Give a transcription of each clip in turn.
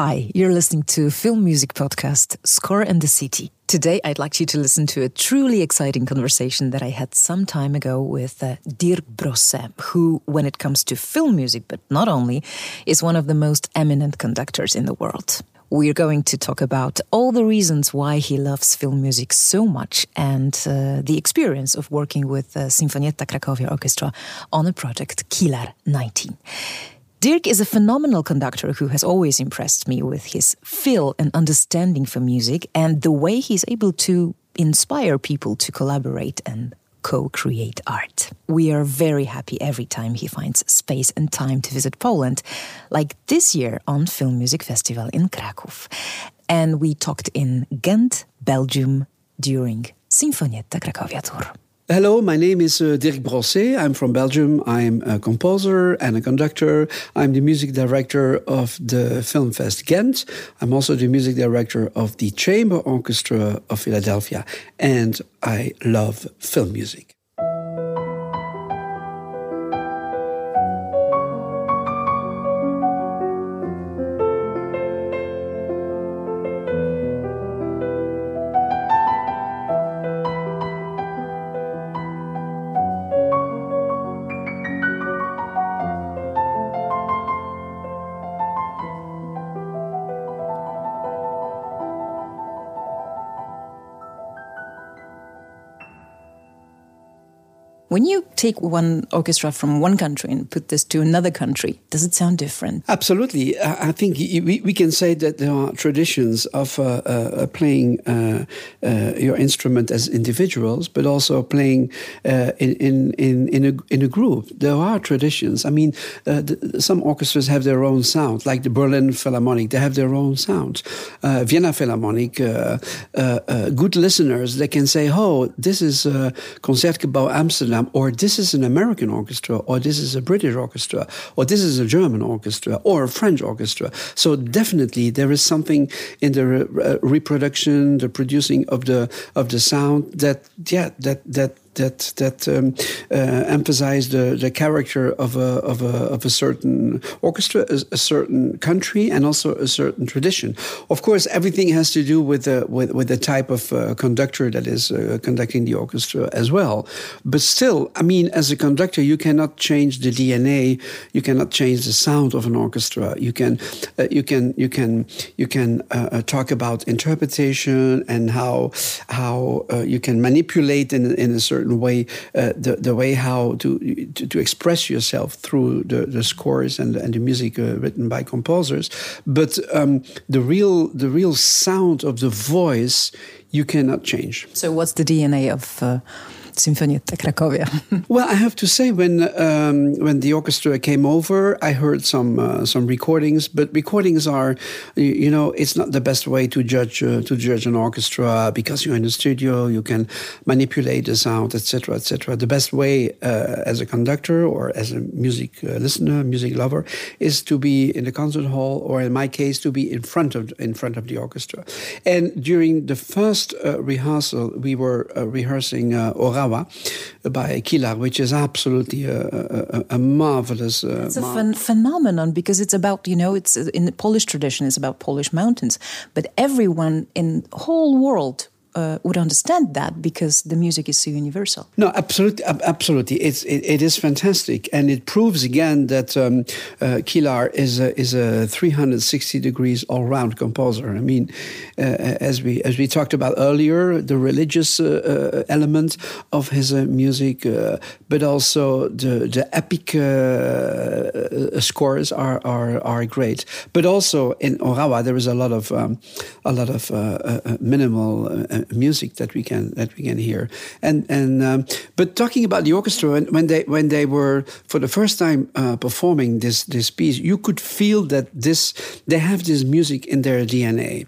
Hi, you're listening to film music podcast Score and the City. Today, I'd like you to listen to a truly exciting conversation that I had some time ago with uh, Dirk Brossé, who, when it comes to film music, but not only, is one of the most eminent conductors in the world. We're going to talk about all the reasons why he loves film music so much and uh, the experience of working with uh, Sinfonietta Cracovia Orchestra on a project Kilar 90. Dirk is a phenomenal conductor who has always impressed me with his feel and understanding for music and the way he's able to inspire people to collaborate and co create art. We are very happy every time he finds space and time to visit Poland, like this year on Film Music Festival in Krakow. And we talked in Ghent, Belgium during Sinfonietta Cracovia Tour. Hello, my name is uh, Dirk Brossé. I'm from Belgium. I'm a composer and a conductor. I'm the music director of the Film Fest Ghent. I'm also the music director of the Chamber Orchestra of Philadelphia. And I love film music. When you take one orchestra from one country and put this to another country, does it sound different? Absolutely. I think we, can say that there are traditions of uh, uh, playing uh, uh, your instrument as individuals, but also playing uh, in, in, in, a, in a group. There are traditions. I mean, uh, the, some orchestras have their own sound, like the Berlin Philharmonic, they have their own sound. Vienna Philharmonic, good listeners, they can say, oh, this is Concertgebouw Amsterdam or this is an American orchestra, or this is a British orchestra, or this is a German orchestra, or a French orchestra. So definitely there is something in the re reproduction, the producing of the of the sound that yeah that that that that um, uh, emphasize the, the character of a, of a, of a certain orchestra, a, a, certain country, and also a certain tradition. Of course, everything has to do with the with, with the type of uh, conductor that is uh, conducting the orchestra as well. But still, I mean, as a conductor, you cannot change the DNA. You cannot change the sound of an orchestra. You can uh, you can you can you can uh, uh, talk about interpretation and how how you can manipulate in in a certain certain way uh, the, the way how to, to, to express yourself through the, the scores and, and the music uh, written by composers. But um, the real the real sound of the voice you cannot change. So what's the dna of uh Cracovia. well, I have to say, when um, when the orchestra came over, I heard some uh, some recordings, but recordings are, you know, it's not the best way to judge uh, to judge an orchestra because you're in the studio, you can manipulate the sound, etc., etc. The best way uh, as a conductor or as a music uh, listener, music lover, is to be in the concert hall, or in my case, to be in front of in front of the orchestra. And during the first uh, rehearsal, we were uh, rehearsing uh, By Kilar, which is absolutely a, a, a marvelous. Uh, it's a ph phenomenon because it's about you know it's in the Polish tradition it's about Polish mountains, but everyone in the whole world uh, would understand that because the music is so universal. No, absolutely, absolutely. It's it, it is fantastic, and it proves again that um, uh, Kilar is a, is a 360 degrees all round composer. I mean, uh, as we as we talked about earlier, the religious uh, uh element of his uh, music, but also the the epic scores are, are are great. But also in Orawa, there is a lot of um, a lot of minimal music that we can that we can hear. And and um, but talking about the orchestra, when, when, they when they were for the first time uh, performing this this piece, you could feel that this they have this music in their DNA,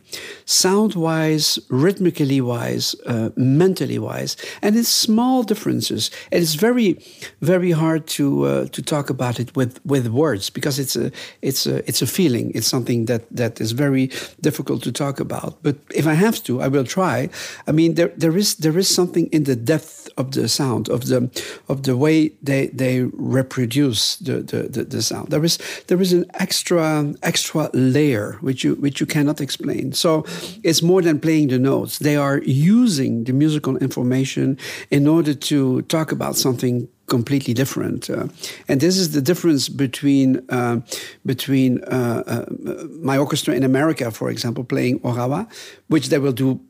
sound wise, rhythmically wise, uh, mentally wise, and it's small differences. And it's very very hard to uh, to talk about it with with words because it's a it's a it's a feeling. It's something that that is very difficult to talk about. But if I have to, I will try I mean, there there is there is something in the depth of the sound of the of the way they they reproduce the the, the, the sound. There is there is an extra extra layer which you which you cannot explain. So it's more than playing the notes. They are using the musical information in order to talk about something completely different. Uh, and this is the difference between uh, between uh, uh my orchestra in America, for example, playing Orawa, which they will do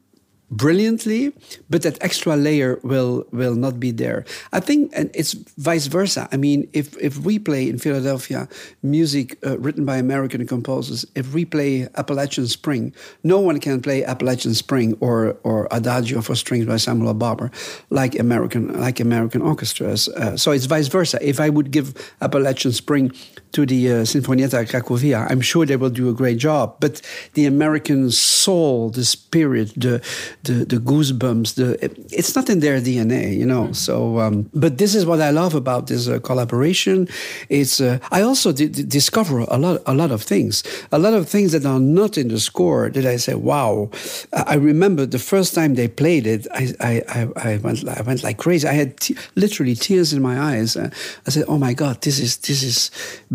brilliantly, but that extra layer will will not be there. I think, and it's vice versa. I mean, if if we play in Philadelphia music uh, written by American composers, if we play Appalachian Spring, no one can play Appalachian Spring or or Adagio for strings by Samuel Barber like American like American orchestras. Uh, so it's vice versa. If I would give Appalachian Spring to the uh, Sinfonietta Cracovia, I'm sure they will do a great job. But the American soul, the spirit, the the, the goosebumps, the it's not in their DNA, you know. Mm-hmm. So, um, but this is what I love about this uh, collaboration. It's uh, I also discover a lot a lot of things, a lot of things that are not in the score that I say, wow. I remember the first time they played it, I I, I, went I went like crazy. I had literally tears in my eyes. Uh, I said, oh my god, this is this is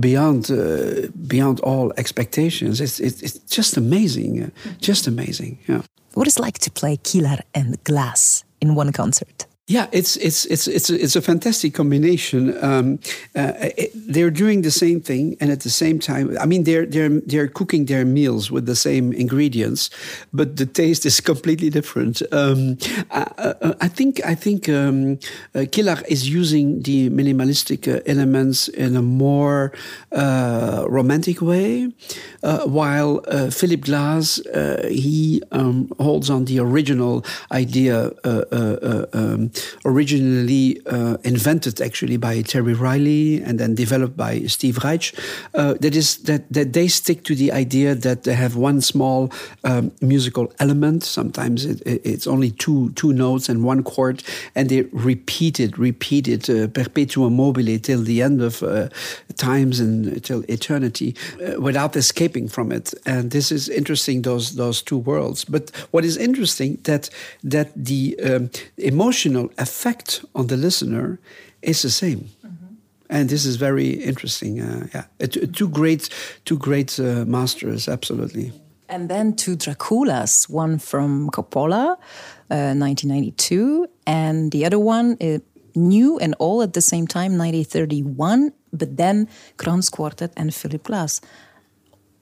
beyond uh, beyond all expectations. It's, it's, it's just amazing, just amazing. Yeah. What is like to play Kilar and Glass in one concert? Yeah, it's it's it's it's it's a fantastic combination. Um, uh, it, they're doing the same thing, and at the same time, I mean, they're they're they're cooking their meals with the same ingredients, but the taste is completely different. Um, I, uh, I, think I think um, uh, is using the minimalistic uh, elements in a more uh, romantic way, uh, while Philip Glass he um, holds on the original idea. Originally uh, invented actually by Terry Riley and then developed by Steve Reich. Uh, that is that, that they stick to the idea that they have one small um, musical element. Sometimes it, it's only two two notes and one chord, and they repeat it, repeat it uh, perpetuum mobile till the end of uh, times and till eternity, uh, without escaping from it. And this is interesting. Those those two worlds. But what is interesting that that the um, emotional effect on the listener is the same. Mm-hmm. And this is very interesting. Uh, yeah, uh, two great, two great uh, masters, absolutely. And then two Draculas, one from Coppola, 1992, uh, and the other one new and all at the same time, 1931. But then Kronos Quartet and Philip Glass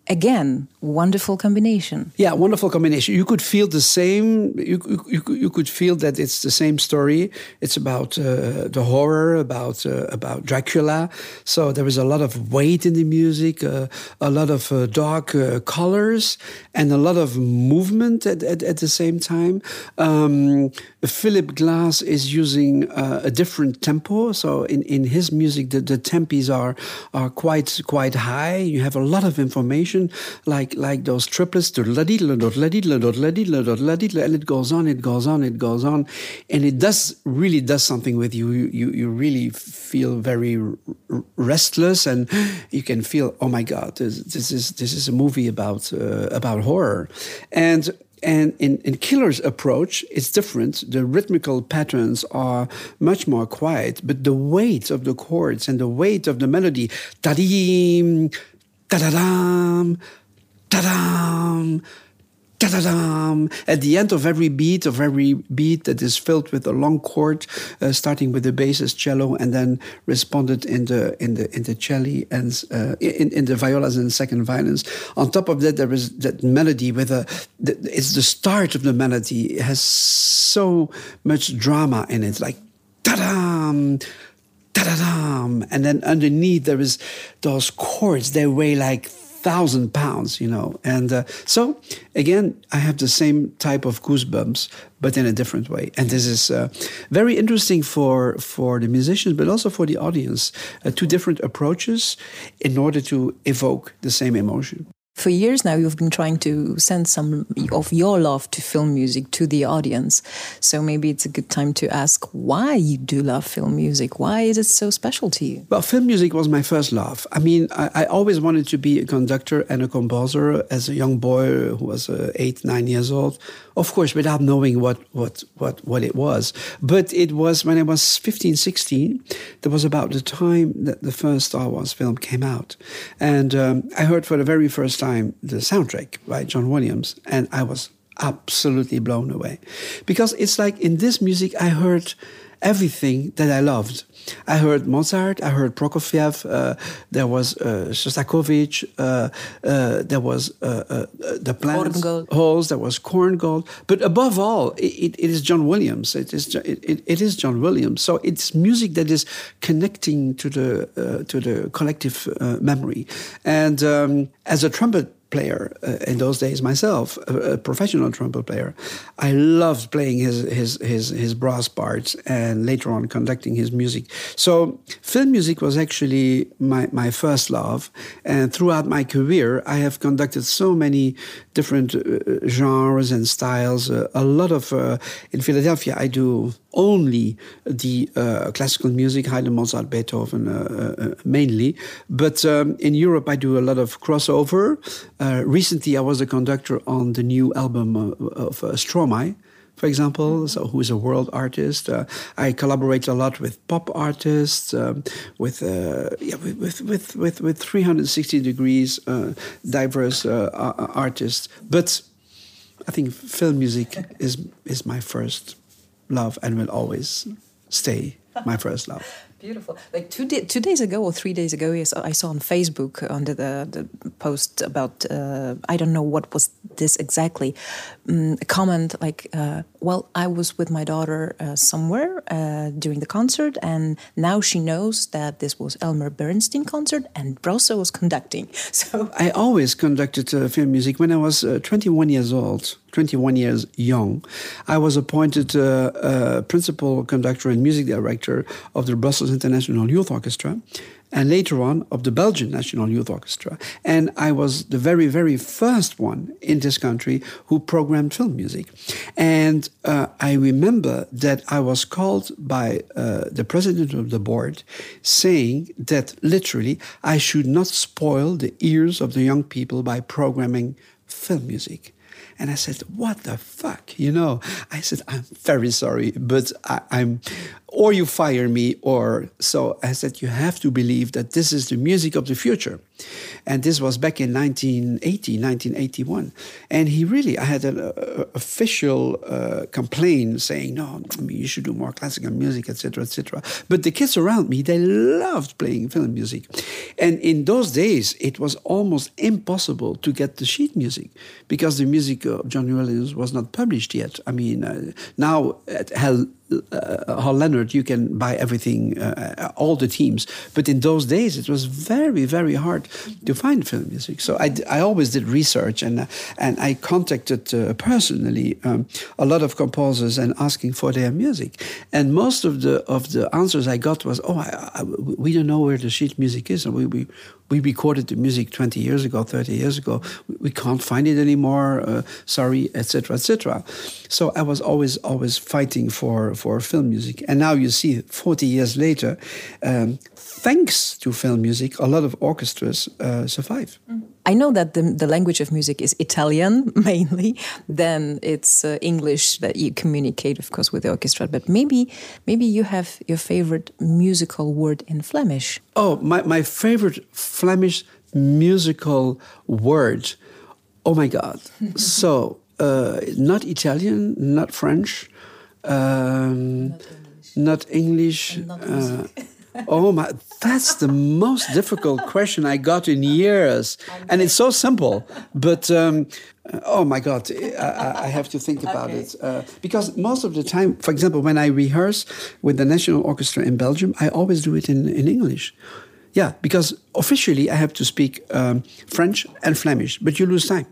again wonderful combination. Yeah wonderful combination. You could feel the same you, you, you could feel that it's the same story. It's about uh, the horror about uh, about dracula. So there is a lot of weight in the music uh, a lot of uh, dark uh, colors and a lot of movement at, at, at the same time. Um, philip glass is using uh, a different tempo. So in, in his music the, the tempis are are quite quite high. You have a lot of information like those triplets, to and it goes on, it goes on, it goes on, and it does really does something with you. You you, really feel very restless, and you can feel, oh my God, this, this is this is a movie about uh, about horror, and and in, in Kilar's approach, it's different. The rhythmical patterns are much more quiet, but the weight of the chords and the weight of the melody, tadim, da-da-dam, da-dam, da-da-dam. At the end of every beat, of every beat that is filled with a long chord, uh, starting with the bassist cello and then responded in the in the in the cello and uh, in in the violas and second violins. On top of that, there is that melody with a. It's the start of the melody. It has so much drama in it, like ta da-dam da-da-dam. And then underneath there is those chords. They weigh like thousand pounds, you know. And uh, so again, I have the same type of goosebumps, but in a different way. And this is uh, very interesting for for the musicians, but also for the audience. Uh, two different approaches in order to evoke the same emotion. For years now, you've been trying to send some of your love to film music to the audience. So maybe it's a good time to ask why you do love film music. Why is it so special to you? Well, film music was my first love. I mean, I, I always wanted to be a conductor and a composer as a young boy who was uh, eight, nine years old of course, without knowing what, what, what, what it was. But it was when I was 15, 16, that was about the time that the first Star Wars film came out. And um, I heard for the very first time the soundtrack by John Williams, and I was absolutely blown away. Because it's like in this music, I heard everything that I loved. I heard Mozart, I heard Prokofiev, uh, there was uh, Shostakovich, uh, uh there was uh, uh, the Planet Halls, there was Korngold. But above all, it, it is John Williams. It is, it, it is John Williams. So it's music that is connecting to the, to the collective memory. And um, as a trumpet player uh, in those days myself, a, a, professional trumpet player. I loved playing his, his, his, his brass parts and later on conducting his music. So film music was actually my, my first love. And throughout my career, I have conducted so many different uh, genres and styles. Uh, a lot of, uh, in Philadelphia, I do only the uh, classical music, Haydn, Mozart, Beethoven uh, uh, mainly. But um, in Europe, I do a lot of crossover. Uh, recently, I was a conductor on the new album of uh, Stromae for example, so who is a world artist. Uh, I collaborate a lot with pop artists, um, with, uh, yeah, with, with, with, with 360 degrees uh, diverse uh, artists. But I think film music is, is my first love and will always stay my first love. Beautiful. Like two, day, two days ago or three days ago, yes, I saw on Facebook under the, the post about, uh, I don't know what was this exactly, um, a comment like, uh, well, I was with my daughter uh, somewhere uh, during the concert, and now she knows that this was Elmer Bernstein concert and Brossé was conducting. So I always conducted uh, film music when I was uh, 21 years old. 21 years young, I was appointed uh, uh, principal conductor and music director of the Brussels International Youth Orchestra and later on of the Belgian National Youth Orchestra. And I was the very, very first one in this country who programmed film music. And uh, I remember that I was called by uh, the president of the board saying that literally I should not spoil the ears of the young people by programming film music. And I said, What the fuck? You know, I said, I'm very sorry, but I, am or you fire me, or so I said, you have to believe that this is the music of the future. And this was back in 1980, 1981. And he really, I had an uh, official uh, complaint saying, no, I mean, you should do more classical music, etc., etc. But the kids around me, they loved playing film music. And in those days, it was almost impossible to get the sheet music because the music of John Williams was not published yet. I mean, uh, now at Hal uh, Leonard, you can buy everything, uh, all the teams. But in those days, it was very, very hard to find film music. So I, I always did research and, uh, and I contacted uh, personally um, a lot of composers and asking for their music. And most of the, of the answers I got was, oh, I, I, we don't know where the sheet music is. And we, we, we recorded the music 20 years ago, 30 years ago. We can't find it anymore. Uh, sorry, etc., etc. So I was always, always fighting for, for film music. And now you see, 40 years later, um, thanks to film music, a lot of orchestras uh, survive. Mm. I know that the, the language of music is Italian mainly. Then it's uh, English that you communicate, of course, with the orchestra. But maybe, maybe you have your favorite musical word in Flemish. Oh, my, my favorite Flemish musical word. Oh my God! so uh, not Italian, not French, um, not English. Not English uh, oh my, that's the most difficult question I got in years. And it's so simple, but um, oh my God, I, I, have to think about okay. it. Uh, because most of the time, for example, when I rehearse with the National Orchestra in Belgium, I always do it in, in English. Yeah, because officially I have to speak um, French and Flemish, but you lose time.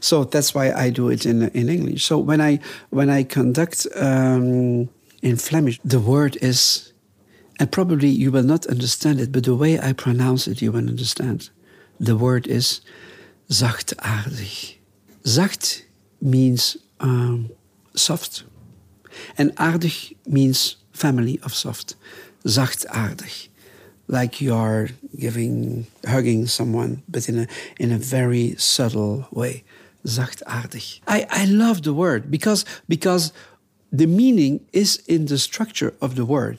So that's why I do it in in English. So when I when I conduct um, in Flemish, the word is and probably you will not understand it, but the way I pronounce it, you will understand. The word is zachtaardig. Zacht means um, soft, and aardig means family of soft. Zachtaardig, like you are giving, hugging someone, but in a in a very subtle way. zachtaardig. I, I love the word because, because the meaning is in the structure of the word.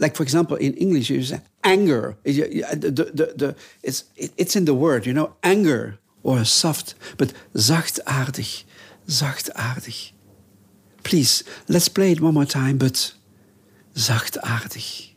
Like, for example, in English, you say anger. The, the, the, it's, it's in the word, you know, anger or soft, but zachtaardig, zachtaardig. Please, let's play it one more time, but zachtaardig.